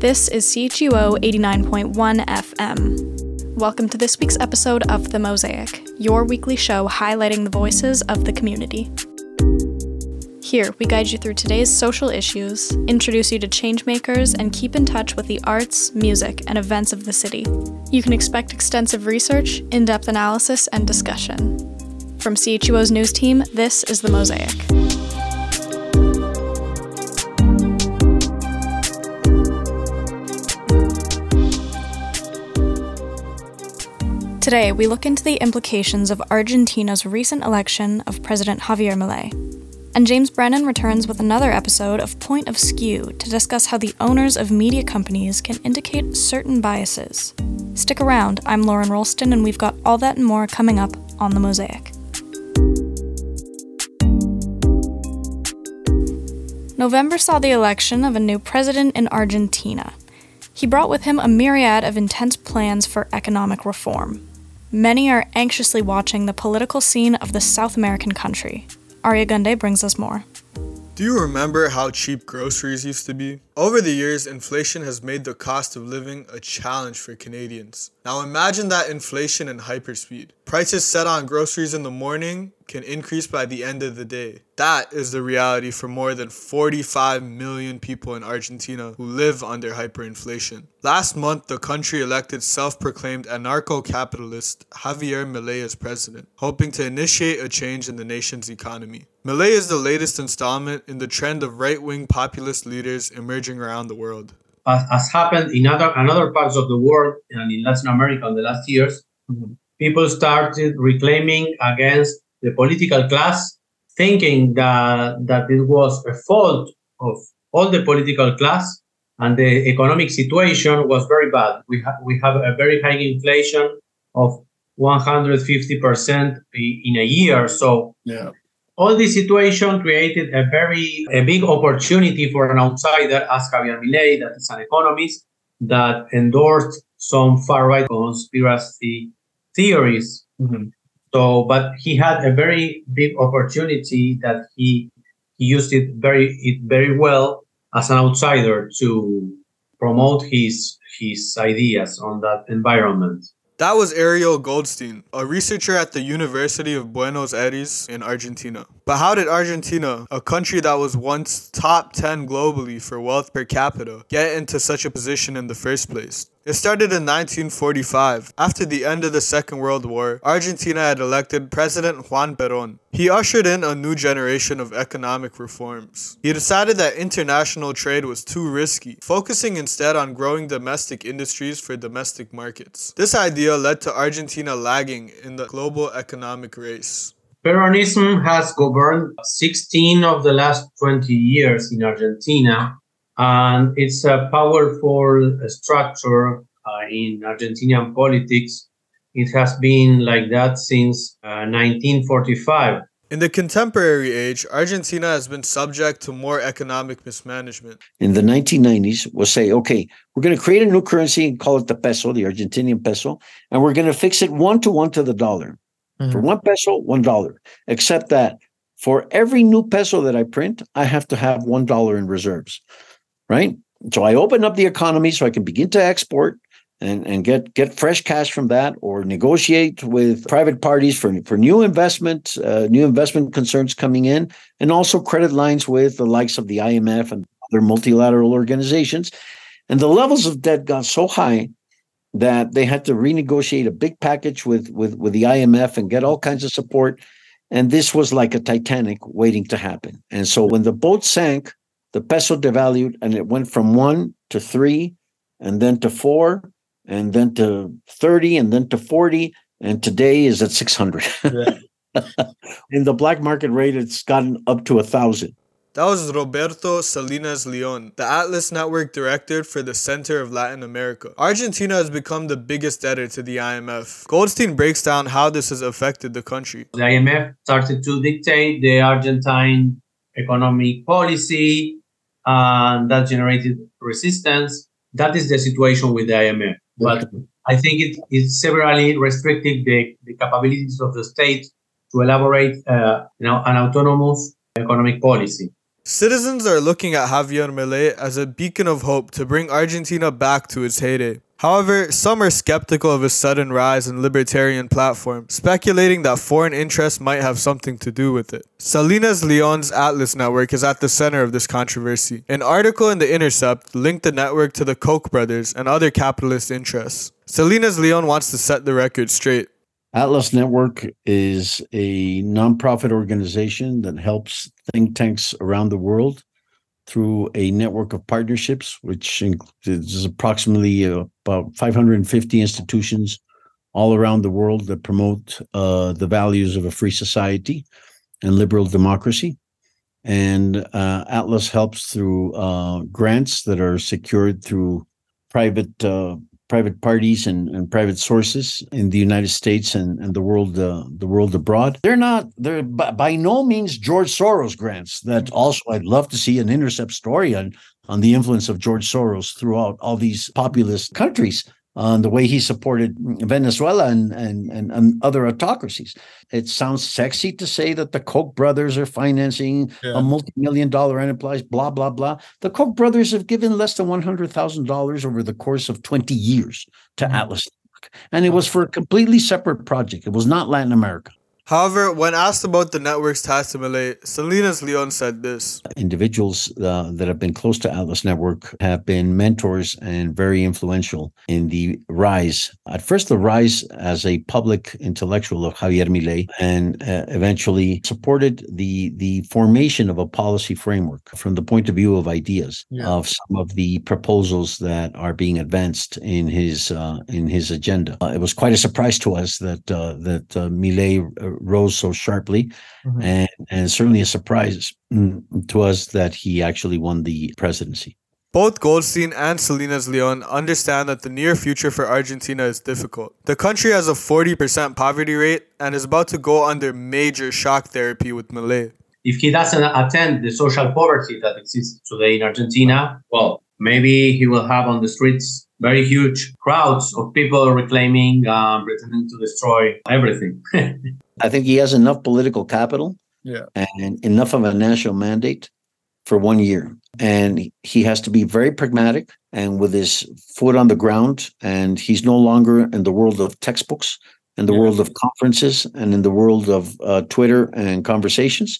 This is CHUO 89.1 FM. Welcome to this week's episode of The Mosaic, your weekly show highlighting the voices of the community. Here, we guide you through today's social issues, introduce you to changemakers, and keep in touch with the arts, music, and events of the city. You can expect extensive research, in depth analysis, and discussion. From CHUO's news team, this is The Mosaic. Today, we look into the implications of Argentina's recent election of President Javier Milei. And James Brennan returns with another episode of Point of Skew to discuss how the owners of media companies can indicate certain biases. Stick around, I'm Lauren Rolston, and we've got all that and more coming up on The Mosaic. November saw the election of a new president in Argentina. He brought with him a myriad of intense plans for economic reform. Many are anxiously watching the political scene of the South American country. Arya Gunde brings us more. Do you remember how cheap groceries used to be? Over the years, inflation has made the cost of living a challenge for Canadians. Now imagine that inflation in hyperspeed. Prices set on groceries in the morning can increase by the end of the day. That is the reality for more than 45 million people in Argentina who live under hyperinflation. Last month, the country elected self-proclaimed anarcho-capitalist Javier Milei as president, hoping to initiate a change in the nation's economy. Milei is the latest installment in the trend of right-wing populist leaders emerging around the world. As, as happened in other, in other parts of the world and in Latin America in the last years, mm-hmm. people started reclaiming against the political class, thinking that, that it was a fault of all the political class and the economic situation was very bad. We, ha- we have a very high inflation of 150% in a year. So yeah. All this situation created a very a big opportunity for an outsider as Javier Milei, that is an economist, that endorsed some far-right conspiracy theories. Mm-hmm. So, but he had a very big opportunity that he he used it very it very well as an outsider to promote his his ideas on that environment. That was Ariel Goldstein, a researcher at the University of Buenos Aires in Argentina. But how did Argentina, a country that was once top 10 globally for wealth per capita, get into such a position in the first place? It started in 1945. After the end of the Second World War, Argentina had elected President Juan Perón. He ushered in a new generation of economic reforms. He decided that international trade was too risky, focusing instead on growing domestic industries for domestic markets. This idea led to Argentina lagging in the global economic race. Peronism has governed 16 of the last 20 years in Argentina, and it's a powerful structure uh, in Argentinian politics. It has been like that since uh, 1945. In the contemporary age, Argentina has been subject to more economic mismanagement. In the 1990s, we'll say, okay, we're going to create a new currency and call it the peso, the Argentinian peso, and we're going to fix it one to one to the dollar. Mm-hmm. For one peso, one dollar. Except that for every new peso that I print, I have to have one dollar in reserves right? So I open up the economy so I can begin to export and, and get get fresh cash from that or negotiate with private parties for, for new investment, uh, new investment concerns coming in, and also credit lines with the likes of the IMF and other multilateral organizations. And the levels of debt got so high that they had to renegotiate a big package with, with, with the IMF and get all kinds of support. And this was like a Titanic waiting to happen. And so when the boat sank, the peso devalued and it went from one to three and then to four and then to 30 and then to 40 and today is at 600 yeah. in the black market rate it's gotten up to a thousand that was Roberto Salinas Leon, the Atlas Network director for the Center of Latin America. Argentina has become the biggest debtor to the IMF. Goldstein breaks down how this has affected the country. The IMF started to dictate the Argentine economic policy, and that generated resistance. That is the situation with the IMF. But I think it is severely restricting the, the capabilities of the state to elaborate, uh, you know, an autonomous economic policy. Citizens are looking at Javier Milei as a beacon of hope to bring Argentina back to its heyday. However, some are skeptical of his sudden rise in libertarian platform, speculating that foreign interests might have something to do with it. Salinas Leon's Atlas network is at the center of this controversy. An article in The Intercept linked the network to the Koch brothers and other capitalist interests. Salinas Leon wants to set the record straight. Atlas Network is a nonprofit organization that helps think tanks around the world through a network of partnerships, which is approximately uh, about 550 institutions all around the world that promote uh, the values of a free society and liberal democracy. And uh, Atlas helps through uh, grants that are secured through private uh, private parties and, and private sources in the United States and, and the world uh, the world abroad. They're not they're by, by, no means George Soros grants. That also I'd love to see an intercept story on on the influence of George Soros throughout all these populist countries on the way he supported Venezuela and, and, and, and, other autocracies. It sounds sexy to say that the Koch brothers are financing yeah. a multi-million dollar enterprise, blah, blah, blah. The Koch brothers have given less than $100,000 over the course of 20 years to mm-hmm. Atlas. And it was for a completely separate project. It was not Latin America. However, when asked about the network's ties to Milei, Salinas Leon said this Individuals uh, that have been close to Atlas Network have been mentors and very influential in the rise. At first, the rise as a public intellectual of Javier Milei, and uh, eventually supported the, the formation of a policy framework from the point of view of ideas yeah. of some of the proposals that are being advanced in his uh, in his agenda. Uh, it was quite a surprise to us that uh, that uh, Milei rose so sharply, mm-hmm. and, and certainly a surprise mm, to us that he actually won the presidency. Both Goldstein and Salinas Leon understand that the near future for Argentina is difficult. The country has a 40% poverty rate and is about to go under major shock therapy with Milei. If he doesn't attend the social poverty that exists today in Argentina, well, maybe he will have on the streets very huge crowds of people reclaiming, uh, pretending to destroy everything. I think he has enough political capital yeah. and enough of a national mandate for one year. And he has to be very pragmatic and with his foot on the ground. And he's no longer in the world of textbooks, in the yeah. world of conferences, and in the world of uh, Twitter and conversations.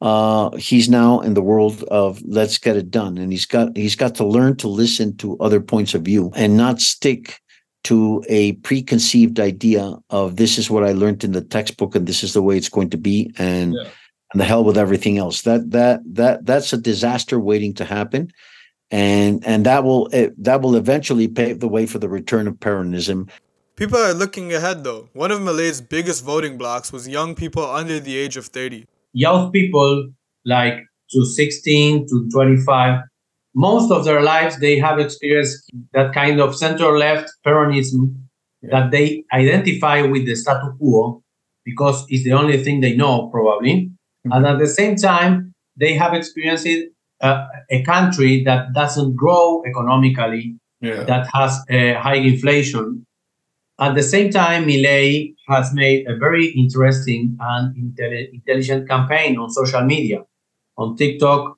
Uh, he's now in the world of let's get it done, and he's got he's got to learn to listen to other points of view and not stick to a preconceived idea of this is what I learned in the textbook and this is the way it's going to be and yeah. and the hell with everything else. That that that that's a disaster waiting to happen. And and that will it, that will eventually pave the way for the return of Peronism. People are looking ahead though. One of Milei's biggest voting blocs was young people under the age of 30. Young people like to 16 to 25 most of their lives they have experienced that kind of center left peronism yeah. that they identify with the status quo because it's the only thing they know probably mm-hmm. and at the same time they have experienced uh, a country that doesn't grow economically yeah. that has a high inflation at the same time Milei has made a very interesting and intelli- intelligent campaign on social media on tiktok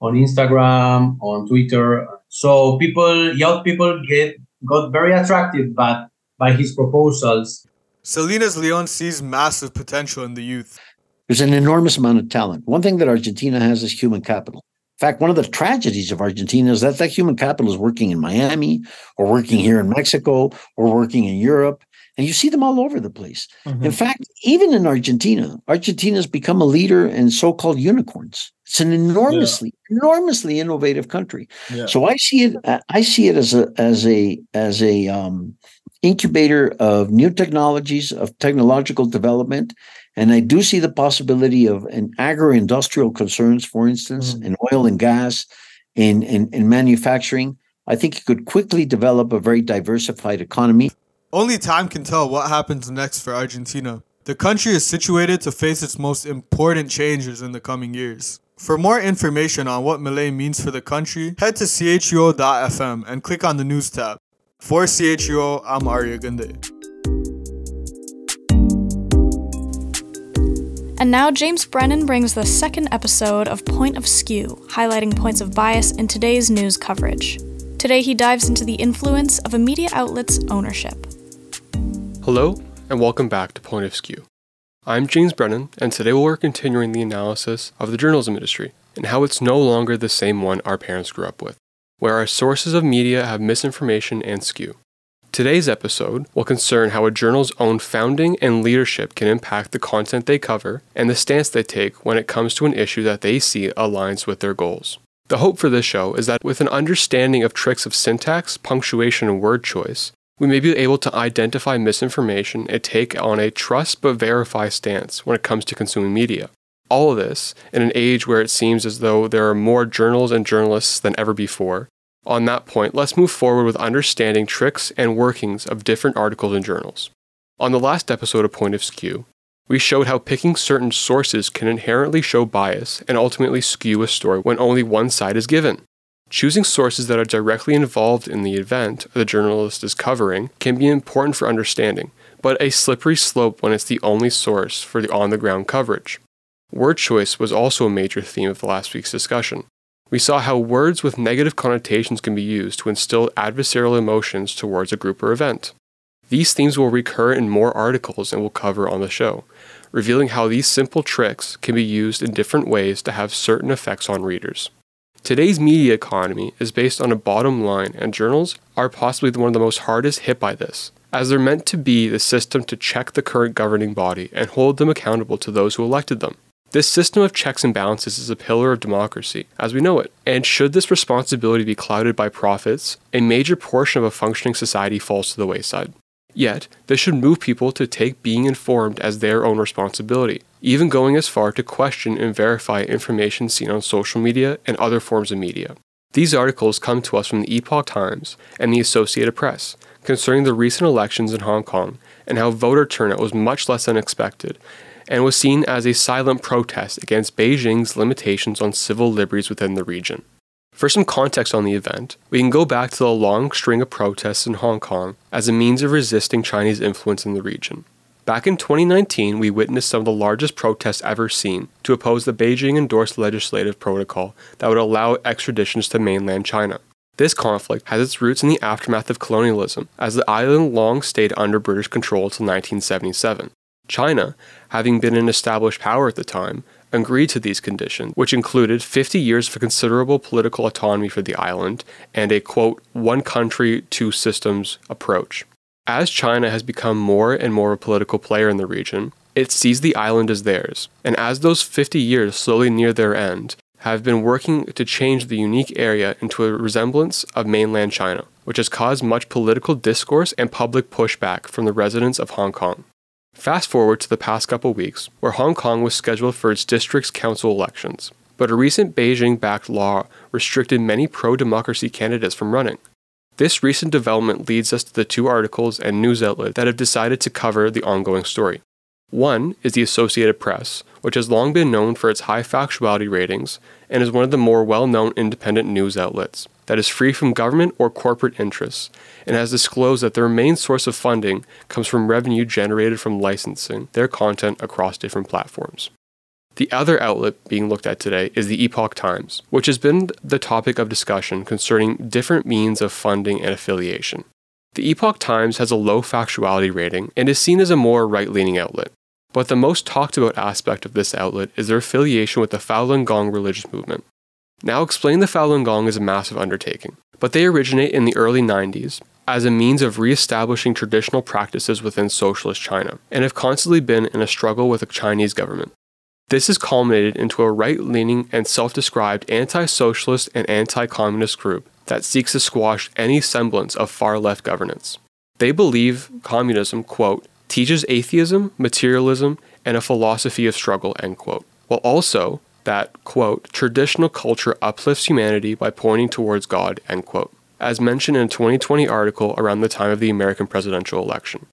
on Instagram, on Twitter. So people, young people, get got very attracted by by his proposals. Salinas Leon sees massive potential in the youth. There's an enormous amount of talent. One thing that Argentina has is human capital. In fact, one of the tragedies of Argentina is that that human capital is working in Miami or working here in Mexico or working in Europe. And you see them all over the place. Mm-hmm. In fact, even in Argentina, Argentina has become a leader in so called unicorns. It's an enormously, yeah. enormously innovative country. Yeah. So I see it, I see it as a, as a, as a, um, incubator of new technologies, of technological development. And I do see the possibility of an agro-industrial concerns, for instance, mm-hmm. in oil and gas, in, in, in manufacturing. I think it could quickly develop a very diversified economy. Only time can tell what happens next for Argentina. The country is situated to face its most important changes in the coming years. For more information on what Milei means for the country, head to chuo.fm and click on the news tab. For CHUO, I'm Arya Gunde. And now James Brennan brings the second episode of Point of Skew, highlighting points of bias in today's news coverage. Today he dives into the influence of a media outlet's ownership. Hello, and welcome back to Point of Skew. I'm James Brennan, and today we're continuing the analysis of the journalism industry and how it's no longer the same one our parents grew up with, where our sources of media have misinformation and skew. Today's episode will concern how a journal's own founding and leadership can impact the content they cover and the stance they take when it comes to an issue that they see aligns with their goals. The hope for this show is that with an understanding of tricks of syntax, punctuation, and word choice, we may be able to identify misinformation and take on a trust but verify stance when it comes to consuming media. All of this in an age where it seems as though there are more journals and journalists than ever before, on that point, let's move forward with understanding tricks and workings of different articles and journals. On the last episode of Point of Skew, we showed how picking certain sources can inherently show bias and ultimately skew a story when only one side is given. Choosing sources that are directly involved in the event the journalist is covering can be important for understanding, but a slippery slope when it's the only source for the on the ground coverage. Word choice was also a major theme of the last week's discussion. We saw how words with negative connotations can be used to instill adversarial emotions towards a group or event. These themes will recur in more articles and we'll cover on the show, revealing how these simple tricks can be used in different ways to have certain effects on readers. Today's media economy is based on a bottom line, and journals are possibly one of the most hardest hit by this, as they're meant to be the system to check the current governing body and hold them accountable to those who elected them. This system of checks and balances is a pillar of democracy, as we know it, and should this responsibility be clouded by profits, a major portion of a functioning society falls to the wayside. Yet, this should move people to take being informed as their own responsibility, even going as far to question and verify information seen on social media and other forms of media. These articles come to us from the Epoch Times and the Associated Press concerning the recent elections in Hong Kong and how voter turnout was much less than expected and was seen as a silent protest against Beijing's limitations on civil liberties within the region. For some context on the event, we can go back to the long string of protests in Hong Kong as a means of resisting Chinese influence in the region. Back in 2019, we witnessed some of the largest protests ever seen to oppose the Beijing endorsed legislative protocol that would allow extraditions to mainland China. This conflict has its roots in the aftermath of colonialism, as the island long stayed under British control until 1977. China, having been an established power at the time, agreed to these conditions, which included 50 years of considerable political autonomy for the island and a quote, one country, two systems approach. As China has become more and more a political player in the region, it sees the island as theirs, and as those 50 years slowly near their end, have been working to change the unique area into a resemblance of mainland China, which has caused much political discourse and public pushback from the residents of Hong Kong. Fast forward to the past couple weeks, where Hong Kong was scheduled for its district's council elections, but a recent Beijing backed law restricted many pro democracy candidates from running. This recent development leads us to the two articles and news outlets that have decided to cover the ongoing story. One is the Associated Press, which has long been known for its high factuality ratings and is one of the more well known independent news outlets that is free from government or corporate interests and has disclosed that their main source of funding comes from revenue generated from licensing their content across different platforms. The other outlet being looked at today is the Epoch Times, which has been the topic of discussion concerning different means of funding and affiliation. The Epoch Times has a low factuality rating and is seen as a more right leaning outlet. But the most talked about aspect of this outlet is their affiliation with the Falun Gong religious movement. Now, explain the Falun Gong is a massive undertaking, but they originate in the early 90s as a means of re establishing traditional practices within socialist China, and have constantly been in a struggle with the Chinese government. This has culminated into a right leaning and self described anti socialist and anti communist group that seeks to squash any semblance of far left governance. They believe communism, quote, teaches atheism, materialism, and a philosophy of struggle, end quote, while also that, quote, traditional culture uplifts humanity by pointing towards God, end quote, as mentioned in a 2020 article around the time of the American presidential election.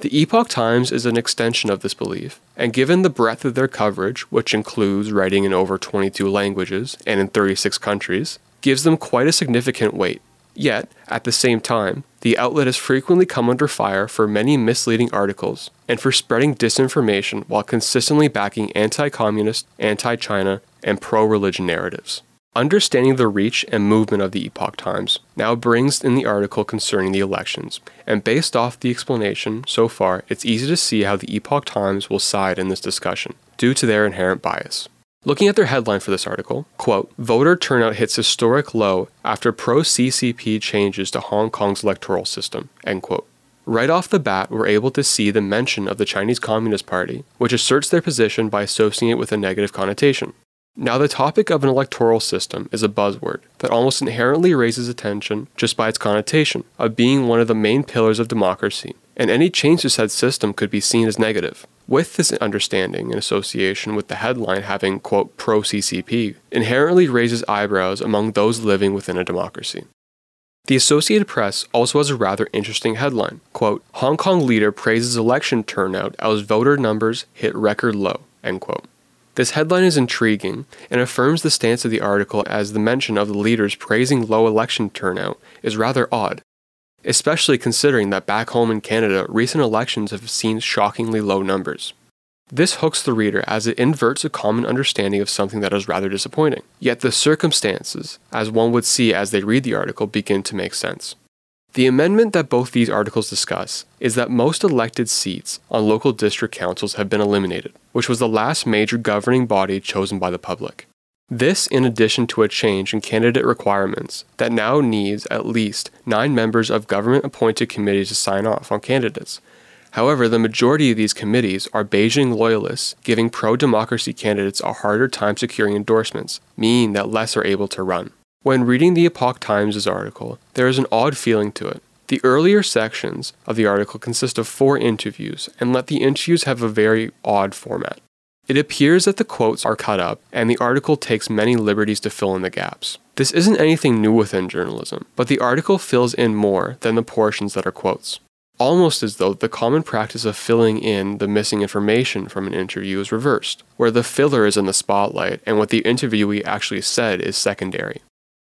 The Epoch Times is an extension of this belief, and given the breadth of their coverage, which includes writing in over 22 languages and in 36 countries, gives them quite a significant weight, Yet, at the same time, the outlet has frequently come under fire for many misleading articles and for spreading disinformation while consistently backing anti communist, anti China, and pro religion narratives. Understanding the reach and movement of the Epoch Times now brings in the article concerning the elections, and based off the explanation so far, it's easy to see how the Epoch Times will side in this discussion, due to their inherent bias. Looking at their headline for this article, quote, voter turnout hits historic low after pro CCP changes to Hong Kong's electoral system, end quote. Right off the bat, we're able to see the mention of the Chinese Communist Party, which asserts their position by associating it with a negative connotation. Now, the topic of an electoral system is a buzzword that almost inherently raises attention just by its connotation of being one of the main pillars of democracy, and any change to said system could be seen as negative. With this understanding and association with the headline having, quote, pro CCP, inherently raises eyebrows among those living within a democracy. The Associated Press also has a rather interesting headline quote, Hong Kong leader praises election turnout as voter numbers hit record low, end quote. This headline is intriguing and affirms the stance of the article as the mention of the leaders praising low election turnout is rather odd, especially considering that back home in Canada, recent elections have seen shockingly low numbers. This hooks the reader as it inverts a common understanding of something that is rather disappointing. Yet the circumstances, as one would see as they read the article, begin to make sense. The amendment that both these articles discuss is that most elected seats on local district councils have been eliminated, which was the last major governing body chosen by the public. This, in addition to a change in candidate requirements that now needs at least nine members of government appointed committees to sign off on candidates. However, the majority of these committees are Beijing loyalists, giving pro democracy candidates a harder time securing endorsements, meaning that less are able to run. When reading the Epoch Times' article, there is an odd feeling to it. The earlier sections of the article consist of four interviews and let the interviews have a very odd format. It appears that the quotes are cut up, and the article takes many liberties to fill in the gaps. This isn't anything new within journalism, but the article fills in more than the portions that are quotes. Almost as though the common practice of filling in the missing information from an interview is reversed, where the filler is in the spotlight and what the interviewee actually said is secondary.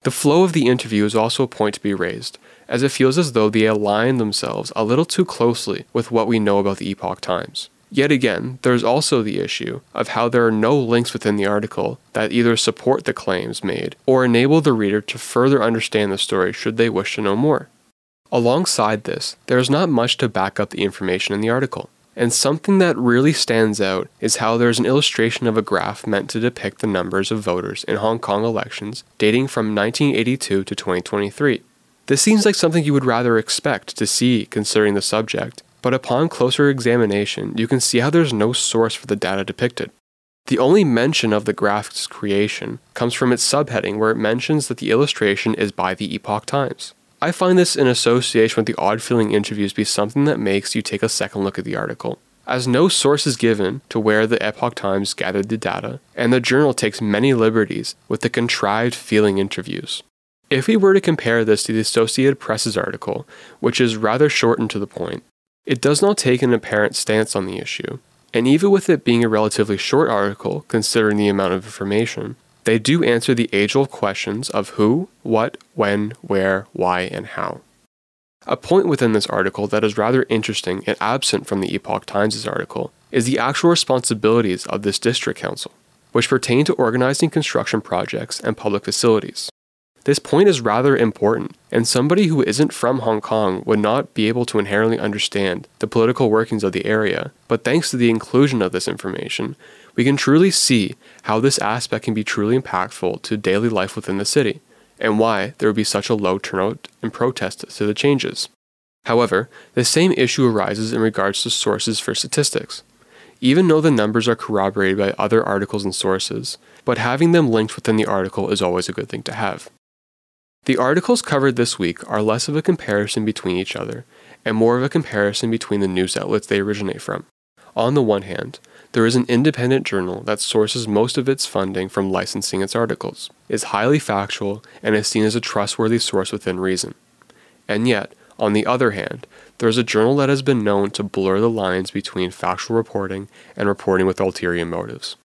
The flow of the interview is also a point to be raised, as it feels as though they align themselves a little too closely with what we know about the Epoch Times. Yet again, there's also the issue of how there are no links within the article that either support the claims made or enable the reader to further understand the story should they wish to know more. Alongside this, there is not much to back up the information in the article. And something that really stands out is how there's an illustration of a graph meant to depict the numbers of voters in Hong Kong elections dating from 1982 to 2023. This seems like something you would rather expect to see considering the subject, but upon closer examination, you can see how there's no source for the data depicted. The only mention of the graph's creation comes from its subheading, where it mentions that the illustration is by the Epoch Times. I find this in association with the odd feeling interviews be something that makes you take a second look at the article. As no source is given to where the Epoch Times gathered the data, and the journal takes many liberties with the contrived feeling interviews. If we were to compare this to the Associated Press's article, which is rather short and to the point, it does not take an apparent stance on the issue, and even with it being a relatively short article considering the amount of information, they do answer the age old questions of who, what, when, where, why, and how. A point within this article that is rather interesting and absent from the Epoch Times' article is the actual responsibilities of this district council, which pertain to organizing construction projects and public facilities. This point is rather important, and somebody who isn't from Hong Kong would not be able to inherently understand the political workings of the area, but thanks to the inclusion of this information, we can truly see how this aspect can be truly impactful to daily life within the city, and why there would be such a low turnout in protest to the changes. However, the same issue arises in regards to sources for statistics. Even though the numbers are corroborated by other articles and sources, but having them linked within the article is always a good thing to have. The articles covered this week are less of a comparison between each other and more of a comparison between the news outlets they originate from. On the one hand, there is an independent journal that sources most of its funding from licensing its articles, is highly factual, and is seen as a trustworthy source within reason. And yet, on the other hand, there is a journal that has been known to blur the lines between factual reporting and reporting with ulterior motives.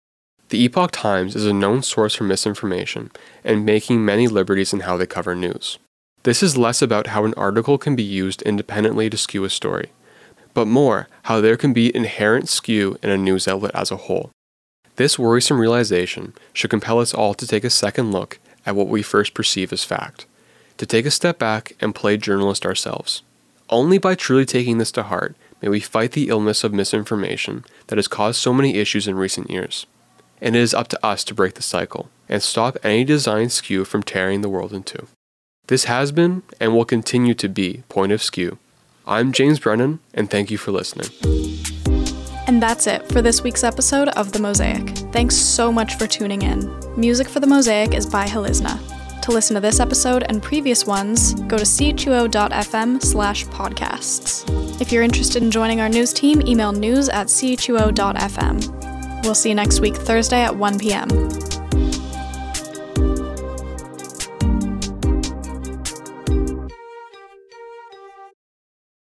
The Epoch Times is a known source for misinformation and making many liberties in how they cover news. This is less about how an article can be used independently to skew a story, but more how there can be inherent skew in a news outlet as a whole. This worrisome realization should compel us all to take a second look at what we first perceive as fact, to take a step back and play journalist ourselves. Only by truly taking this to heart may we fight the illness of misinformation that has caused so many issues in recent years. And it is up to us to break the cycle and stop any design skew from tearing the world in two. This has been and will continue to be Point of Skew. I'm James Brennan, and thank you for listening. And that's it for this week's episode of The Mosaic. Thanks so much for tuning in. Music for The Mosaic is by Helizna. To listen to this episode and previous ones, go to chuo.fm slash podcasts. If you're interested in joining our news team, email news at chuo.fm. We'll see you next week, Thursday at 1 p.m.